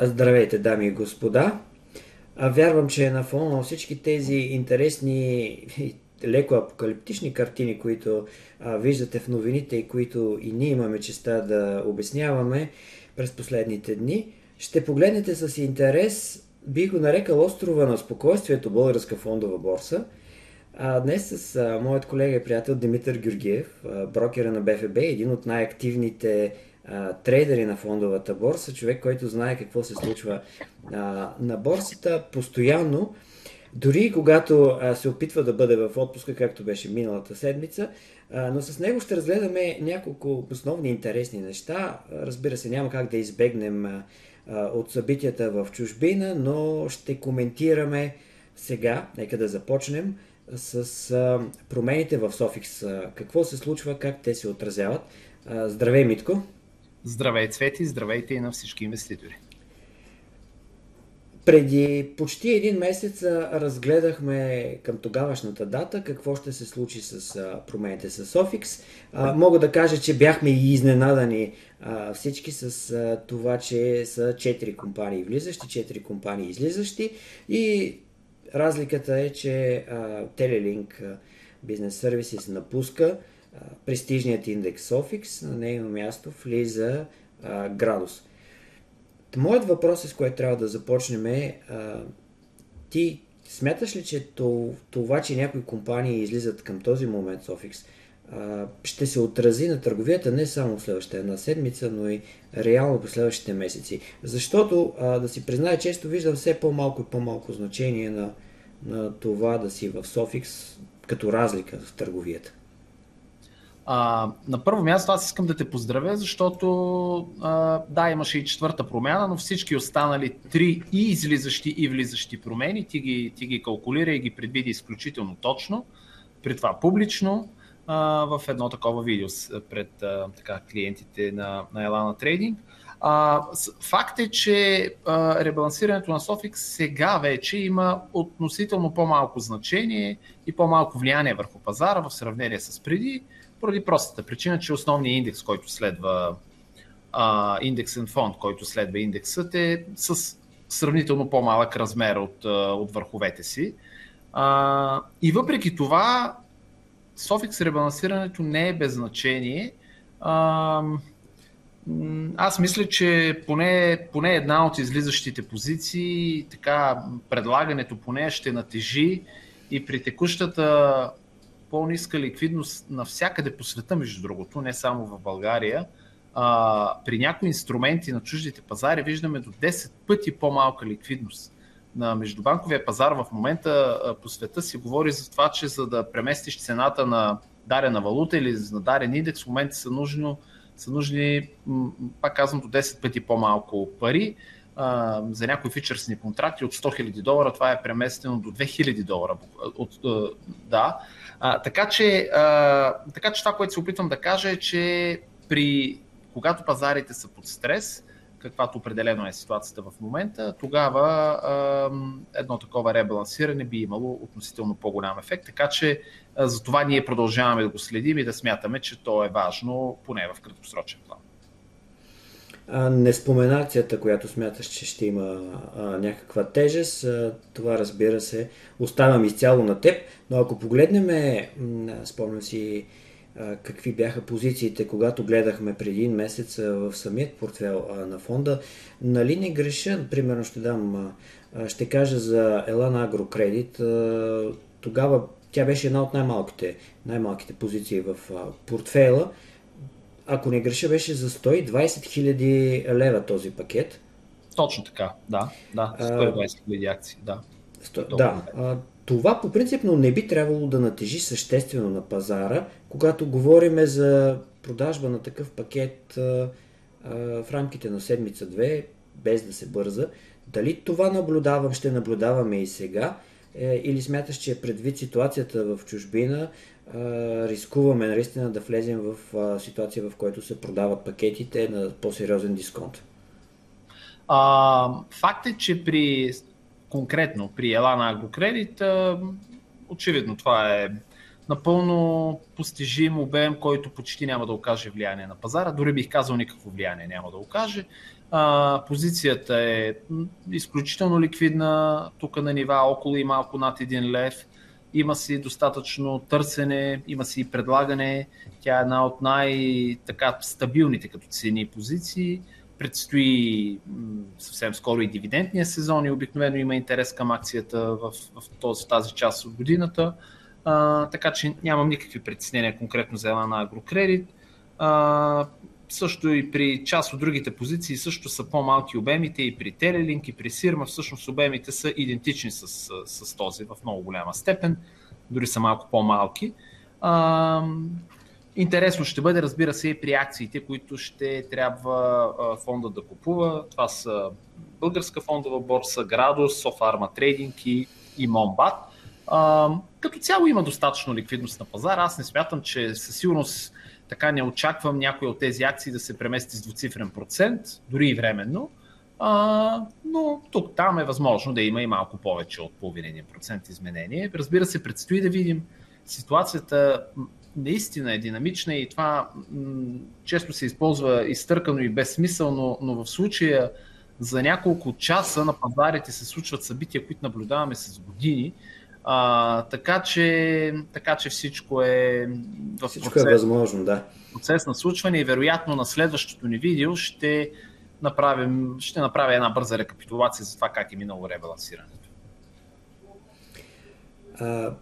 Здравейте, дами и господа! Вярвам, че на фона на всички тези интересни леко апокалиптични картини, които а, виждате в новините и които и ние имаме честа да обясняваме през последните дни, ще погледнете с интерес, бих го нарекал острова на спокойствието Българска фондова борса. А, днес с а, моят колега и приятел Димитър Георгиев, а, брокера на БФБ, един от най-активните трейдери на фондовата борса, човек, който знае какво се случва а, на борсата постоянно дори когато а, се опитва да бъде в отпуска, както беше миналата седмица, а, но с него ще разгледаме няколко основни интересни неща. Разбира се, няма как да избегнем а, от събитията в чужбина, но ще коментираме сега, нека да започнем, с а, промените в Софикс. Какво се случва, как те се отразяват. Здравей, Митко! Здравей, Цвети! Здравейте и на всички инвеститори! Преди почти един месец разгледахме към тогавашната дата какво ще се случи с промените с Ofix. Мога да кажа, че бяхме и изненадани всички с това, че са 4 компании влизащи, 4 компании излизащи и разликата е, че Telelink Business Services напуска престижният индекс Ofix, на нейно място влиза Градус. Моят въпрос е, с което трябва да започнем е, а, ти смяташ ли, че това, че някои компании излизат към този момент с Ofix, а, ще се отрази на търговията не само в следващата една седмица, но и реално по следващите месеци? Защото, а, да си призная, често виждам все по-малко и по-малко значение на, на това да си в Sofix като разлика в търговията. А, на първо място аз искам да те поздравя, защото а, да, имаше и четвърта промяна, но всички останали три и излизащи и влизащи промени, ти ги, ти ги калкулира и ги предвиди изключително точно, при това публично, а, в едно такова видео пред а, така, клиентите на, на Elana Trading. А, факт е, че а, ребалансирането на Sofix сега вече има относително по-малко значение и по-малко влияние върху пазара в сравнение с преди поради простата причина, че основният индекс, който следва а, индексен фонд, който следва индексът е с сравнително по-малък размер от, от върховете си. А, и въпреки това, Софикс ребалансирането не е без значение. А, аз мисля, че поне, поне една от излизащите позиции, така предлагането по нея ще натежи и при текущата по-ниска ликвидност навсякъде по света, между другото, не само в България. А, при някои инструменти на чуждите пазари виждаме до 10 пъти по-малка ликвидност. На междубанковия пазар в момента по света се говори за това, че за да преместиш цената на дарена валута или на дарен индекс, в момента са, нужно, са нужни, пак казвам, до 10 пъти по-малко пари. За някои фичърсни контракти от 100 000 долара, това е преместено до 2000 долара. От, да. А, така, че, а, така че това, което се опитвам да кажа е, че при, когато пазарите са под стрес, каквато определено е ситуацията в момента, тогава а, едно такова ребалансиране би имало относително по-голям ефект. Така че а, за това ние продължаваме да го следим и да смятаме, че то е важно, поне в краткосрочен. А, не спомена акцията, която смяташ, че ще има някаква тежест. Това разбира се, оставям изцяло на теб, но ако погледнем, спомням си какви бяха позициите, когато гледахме преди един месец в самият портфел на фонда, нали не греша, примерно ще дам, ще кажа за Елана Агрокредит, а, тогава тя беше една от най-малките, най-малките позиции в портфела ако не греша, беше за 120 хиляди лева този пакет. Точно така, да. да 120 хиляди акции, да. Сто... Да. А, това по принципно не би трябвало да натежи съществено на пазара, когато говориме за продажба на такъв пакет а, а, в рамките на седмица-две, без да се бърза. Дали това наблюдавам, ще наблюдаваме и сега, или смяташ, че предвид ситуацията в чужбина, рискуваме наистина да влезем в ситуация, в която се продават пакетите на по-сериозен дисконт? А, факт е, че при конкретно при Елана Агрокредит, очевидно това е напълно постижим обем, който почти няма да окаже влияние на пазара. Дори бих казал никакво влияние няма да окаже. А, позицията е изключително ликвидна, тук на нива около и малко над 1 лев. Има си достатъчно търсене, има си и предлагане. Тя е една от най-стабилните като цени позиции. Предстои съвсем скоро и дивидендния сезон и обикновено има интерес към акцията в, в, тази част от годината. А, така че нямам никакви притеснения конкретно за една на агрокредит. Също и при част от другите позиции също са по-малки обемите и при Телелинк и при Сирма всъщност обемите са идентични с, с, този в много голяма степен, дори са малко по-малки. А, интересно ще бъде, разбира се, и при акциите, които ще трябва фонда да купува. Това са Българска фондова борса, Градус, Софарма Трейдинг и, и Момбат. А, като цяло има достатъчно ликвидност на пазара. Аз не смятам, че със сигурност така не очаквам някои от тези акции да се премести с двуцифрен процент, дори и временно. А, но тук там е възможно да има и малко повече от половин процент изменение. Разбира се, предстои да видим ситуацията наистина е динамична и това м- често се използва изтъркано и безсмислено, но в случая за няколко часа на пазарите се случват събития, които наблюдаваме с години а, така, че, така че всичко е в всичко е процес, е възможно, да. процес на случване и вероятно на следващото ни видео ще направим, ще направя една бърза рекапитулация за това как е минало ребалансирането. А,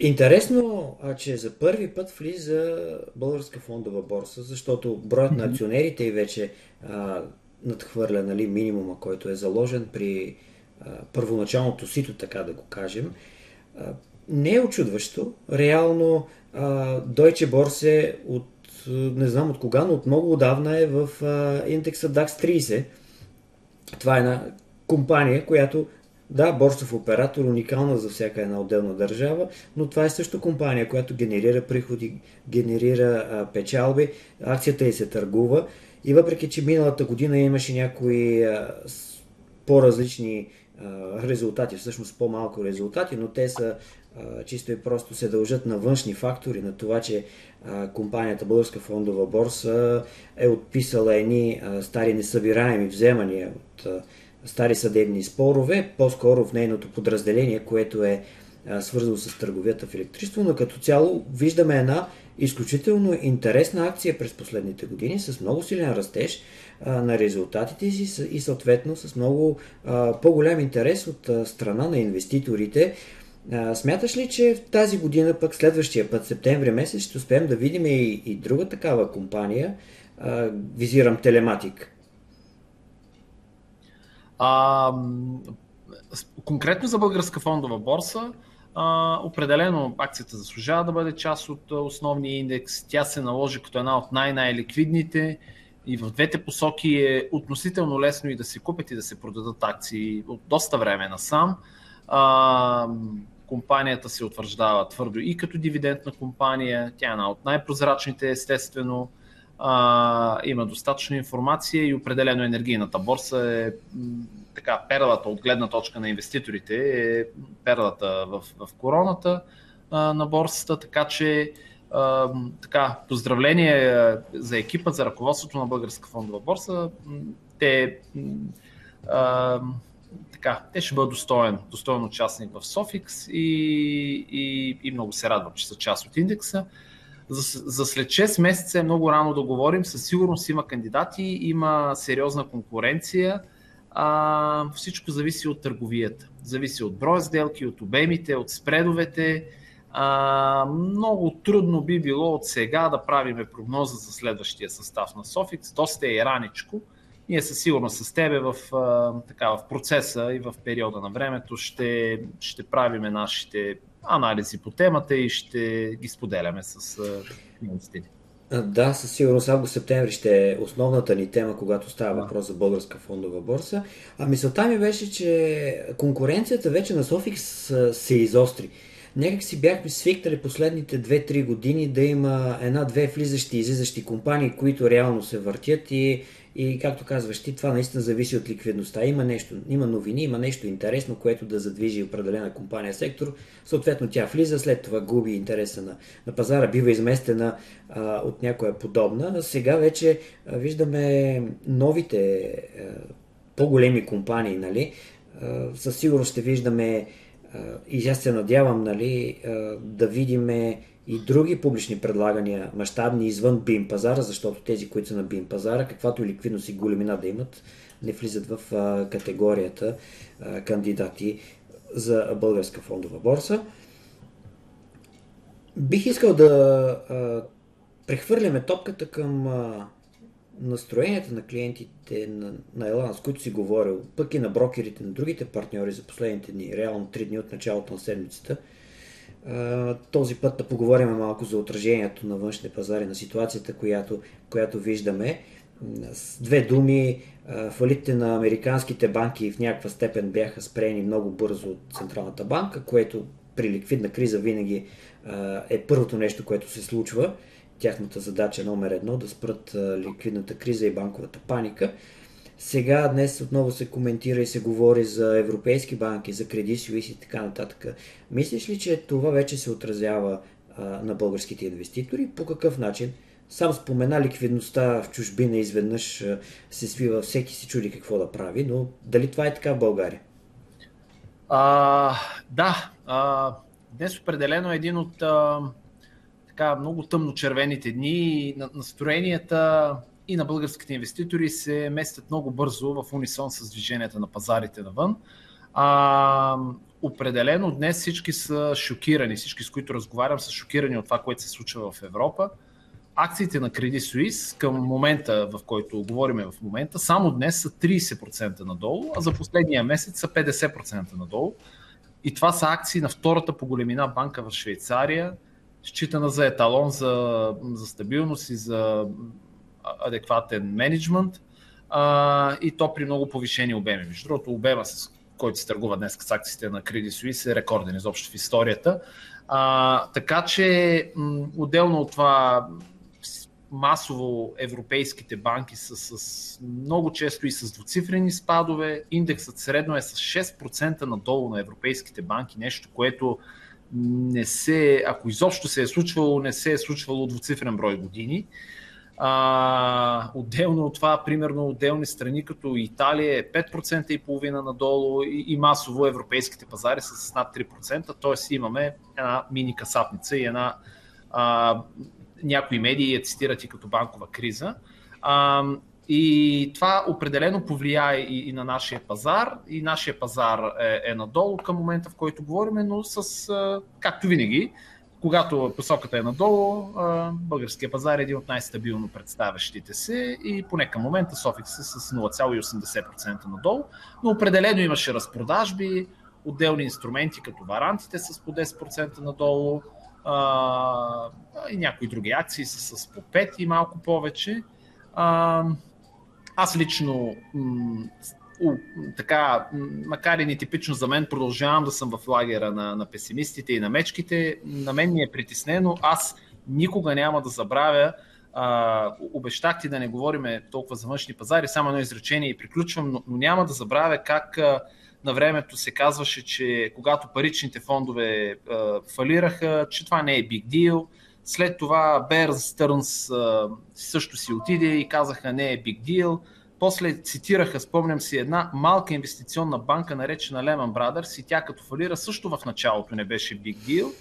интересно, а, че за първи път влиза българска фондова борса, защото броят mm-hmm. на акционерите и вече а, надхвърля нали, минимума, който е заложен при а, първоначалното сито, така да го кажем не е очудващо. Реално Deutsche Börse от не знам от кога, но от много отдавна е в индекса DAX 30. Това е една компания, която да, борсов оператор, уникална за всяка една отделна държава, но това е също компания, която генерира приходи, генерира а, печалби, акцията й се търгува и въпреки, че миналата година имаше някои а, по-различни резултати, всъщност по-малко резултати, но те са чисто и просто се дължат на външни фактори, на това, че компанията Българска фондова борса е отписала едни стари несъбираеми вземания от стари съдебни спорове, по-скоро в нейното подразделение, което е свързано с търговията в електричество, но като цяло виждаме една изключително интересна акция през последните години с много силен растеж а, на резултатите си и съответно с много а, по-голям интерес от а, страна на инвеститорите. А, смяташ ли, че в тази година, пък следващия път, септември месец, ще успеем да видим и, и друга такава компания? А, визирам Телематик. А, конкретно за българска фондова борса, определено акцията заслужава да бъде част от основния индекс. Тя се наложи като една от най-най-ликвидните и в двете посоки е относително лесно и да се купят и да се продадат акции от доста време насам. А, компанията се утвърждава твърдо и като дивидендна компания. Тя е една от най-прозрачните, естествено. А, има достатъчно информация и определено енергийната борса е така, перлата от гледна точка на инвеститорите, е перлата в, в короната а, на борсата, така че а, така, поздравление за екипа, за ръководството на Българска фондова борса. Те, а, така, те ще бъдат достоен, достоен участник в Софикс и, и, и много се радвам, че са част от индекса. За, за след 6 месеца е много рано да говорим. Със сигурност има кандидати, има сериозна конкуренция. А, всичко зависи от търговията. Зависи от броя сделки, от обемите, от спредовете. А, много трудно би било от сега да правиме прогноза за следващия състав на Софикс. Доста е раничко. Ние със сигурност с тебе в, така, в процеса и в периода на времето ще, ще правиме нашите анализи по темата и ще ги споделяме с клиентите Да, със сигурност август-септември ще е основната ни тема, когато става въпрос за българска фондова борса. А мисълта ми беше, че конкуренцията вече на Софикс се изостри някак си бяхме свикнали последните 2-3 години да има една-две влизащи и излизащи компании, които реално се въртят и, И както казваш ти, това наистина зависи от ликвидността. Има нещо, има новини, има нещо интересно, което да задвижи определена компания сектор. Съответно тя влиза, след това губи интереса на, на пазара, бива изместена а, от някоя подобна. Сега вече а, виждаме новите а, по-големи компании, нали? А, със сигурност ще виждаме и аз се надявам нали, да видиме и други публични предлагания, мащабни извън БИМ пазара, защото тези, които са на БИМ пазара, каквато и ликвидност и големина да имат, не влизат в категорията кандидати за българска фондова борса. Бих искал да прехвърляме топката към настроенията на клиентите на, на Елан, с които си говорил, пък и на брокерите, на другите партньори за последните дни, реално 3 дни от началото на седмицата – този път да поговорим малко за отражението на външните пазари, на ситуацията, която, която виждаме. С две думи, фалитите на американските банки в някаква степен бяха спрени много бързо от Централната банка, което при ликвидна криза винаги е първото нещо, което се случва. Тяхната задача номер едно да спрат ликвидната криза и банковата паника. Сега, днес отново се коментира и се говори за европейски банки, за Credit Suisse и така нататък. Мислиш ли, че това вече се отразява а, на българските инвеститори? По какъв начин? Сам спомена ликвидността в чужбина изведнъж се свива, всеки си чуди какво да прави, но дали това е така в България? А, да, а, днес определено е един от а, така много тъмно-червените дни. Настроенията и на българските инвеститори се местят много бързо в унисон с движенията на пазарите навън. А, определено днес всички са шокирани, всички с които разговарям са шокирани от това, което се случва в Европа. Акциите на Credit Suisse към момента, в който говориме в момента, само днес са 30% надолу, а за последния месец са 50% надолу. И това са акции на втората по големина банка в Швейцария, считана за еталон за, за стабилност и за адекватен менеджмент а, и то при много повишени обеми. Между другото, обема, с който се търгува днес с акциите на Credit Suisse е рекорден изобщо в историята. А, така че, м- отделно от това, масово европейските банки са с много често и с двуцифрени спадове. Индексът средно е с 6% надолу на европейските банки, нещо, което не се, ако изобщо се е случвало, не се е случвало двуцифрен брой години. А, отделно от това, примерно, отделни страни като Италия е 5% и половина надолу и, и масово европейските пазари са с над 3%, т.е. имаме една мини касапница и една а, някои медии я цитират и като банкова криза. А, и това определено повлия и, и на нашия пазар. И нашия пазар е, е надолу към момента, в който говорим, но с, както винаги, когато посоката е надолу, българския пазар е един от най-стабилно представящите се и поне към момента Софикс е с 0,80% надолу, но определено имаше разпродажби, отделни инструменти като варантите с по 10% надолу и някои други акции са с по 5 и малко повече. Аз лично м- така, макар и нетипично за мен, продължавам да съм в лагера на, на песимистите и на мечките. На мен ми е притеснено. Аз никога няма да забравя. Обещах ти да не говориме толкова за външни пазари, само едно изречение и приключвам, но, но няма да забравя как а, на времето се казваше, че когато паричните фондове а, фалираха, че това не е big deal. След това Берз Стърнс също си отиде и казаха не е big deal после цитираха, спомням си, една малка инвестиционна банка, наречена Lehman Brothers, и тя като фалира също в началото не беше big deal.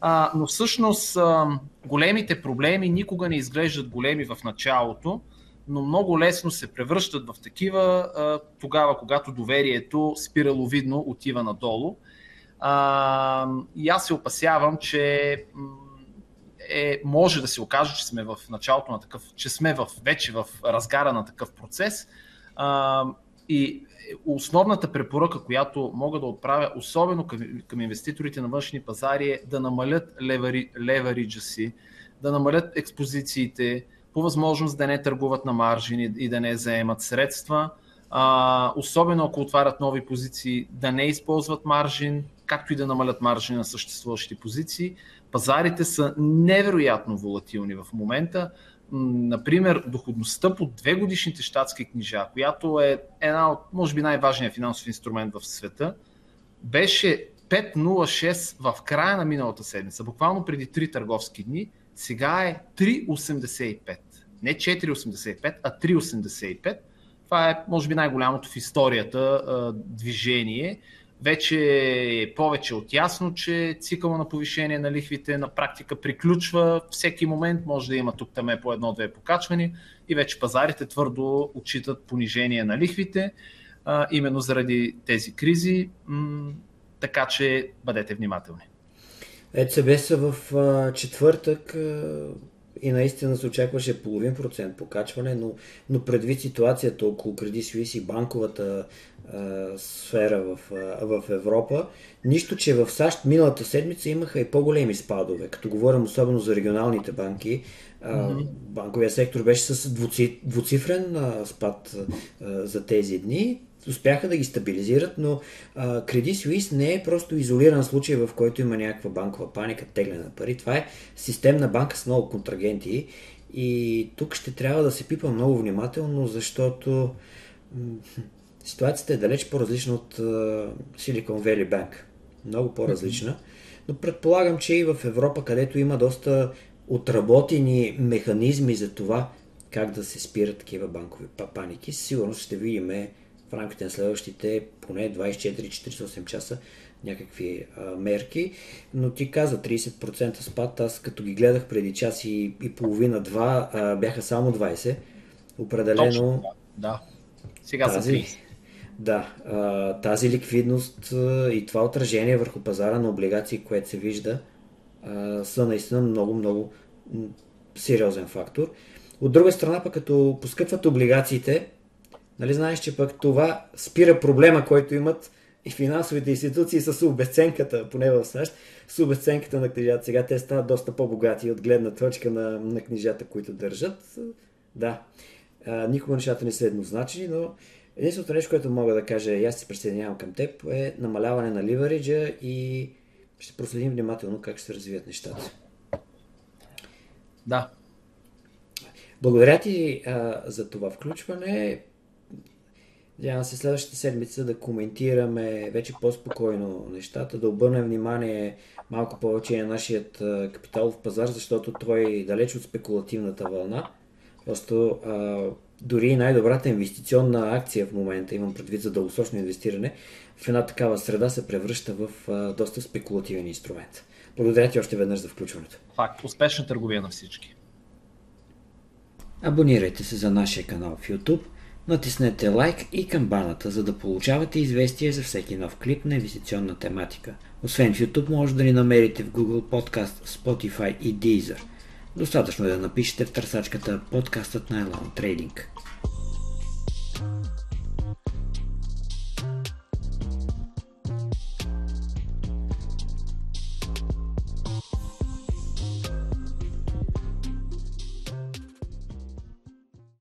А, но всъщност а, големите проблеми никога не изглеждат големи в началото, но много лесно се превръщат в такива а, тогава, когато доверието спираловидно отива надолу. А, и аз се опасявам, че е, може да се окаже, че сме в началото на такъв, че сме в, вече в разгара на такъв процес. А, и основната препоръка, която мога да отправя, особено към, към инвеститорите на външни пазари, е да намалят левари, левариджа си, да намалят експозициите, по възможност да не търгуват на маржини и да не заемат средства. А, особено ако отварят нови позиции, да не използват маржин, както и да намалят маржини на съществуващите позиции. Пазарите са невероятно волатилни в момента. например, доходността по две годишните щатски книжа, която е една от, може би, най-важният финансов инструмент в света, беше 5,06 в края на миналата седмица, буквално преди 3 търговски дни, сега е 3,85. Не 4,85, а 3,85. Това е, може би, най-голямото в историята движение вече е повече от ясно, че цикъла на повишение на лихвите на практика приключва. Всеки момент може да има тук таме по едно-две покачвани и вече пазарите твърдо отчитат понижение на лихвите, а, именно заради тези кризи. М- така че бъдете внимателни. ЕЦБ са в а, четвъртък а, и наистина се очакваше половин процент покачване, но, но предвид ситуацията около Credit Suisse и банковата а, сфера в, а, в Европа, нищо, че в САЩ миналата седмица имаха и по-големи спадове. Като говорим особено за регионалните банки, а, mm-hmm. банковия сектор беше с двуци, двуцифрен а, спад а, за тези дни успяха да ги стабилизират, но а, Credit Suisse не е просто изолиран случай, в който има някаква банкова паника, тегляне на пари. Това е системна банка с много контрагенти и тук ще трябва да се пипа много внимателно, защото ситуацията е далеч по-различна от а, Silicon Valley Bank. Много по-различна. Но предполагам, че и в Европа, където има доста отработени механизми за това как да се спират такива банкови паники, сигурно ще видим в рамките на следващите поне 24-48 часа някакви а, мерки, но ти каза 30% спад, аз като ги гледах преди час и, и половина-два, а, бяха само 20. Определено... Точно, да. Сега тази, са 30. Да, а, тази ликвидност а, и това отражение върху пазара на облигации, което се вижда, а, са наистина много-много сериозен фактор. От друга страна, пък като поскъпват облигациите, Нали знаеш, че пък това спира проблема, който имат и финансовите институции с обесценката, поне в САЩ, с обесценката на книжата. Сега те стават доста по-богати от гледна точка на, на книжата, които държат. Да, а, никога нещата не са еднозначни, но единственото нещо, което мога да кажа, и аз се присъединявам към теб, е намаляване на ливариджа и ще проследим внимателно как ще се развият нещата. Да. Благодаря ти а, за това включване. Надявам се следващата седмица да коментираме вече по-спокойно нещата, да обърнем внимание малко повече на нашият капиталов пазар, защото той е далеч от спекулативната вълна. Просто а, дори най-добрата инвестиционна акция в момента, имам предвид за дългосрочно инвестиране, в една такава среда се превръща в а, доста спекулативен инструмент. Благодаря ти още веднъж за включването. Факт. Успешна търговия на всички. Абонирайте се за нашия канал в YouTube – Натиснете лайк и камбаната, за да получавате известия за всеки нов клип на инвестиционна тематика. Освен в YouTube, може да ни намерите в Google Podcast, Spotify и Deezer. Достатъчно е да напишете в търсачката подкастът на Elon Trading.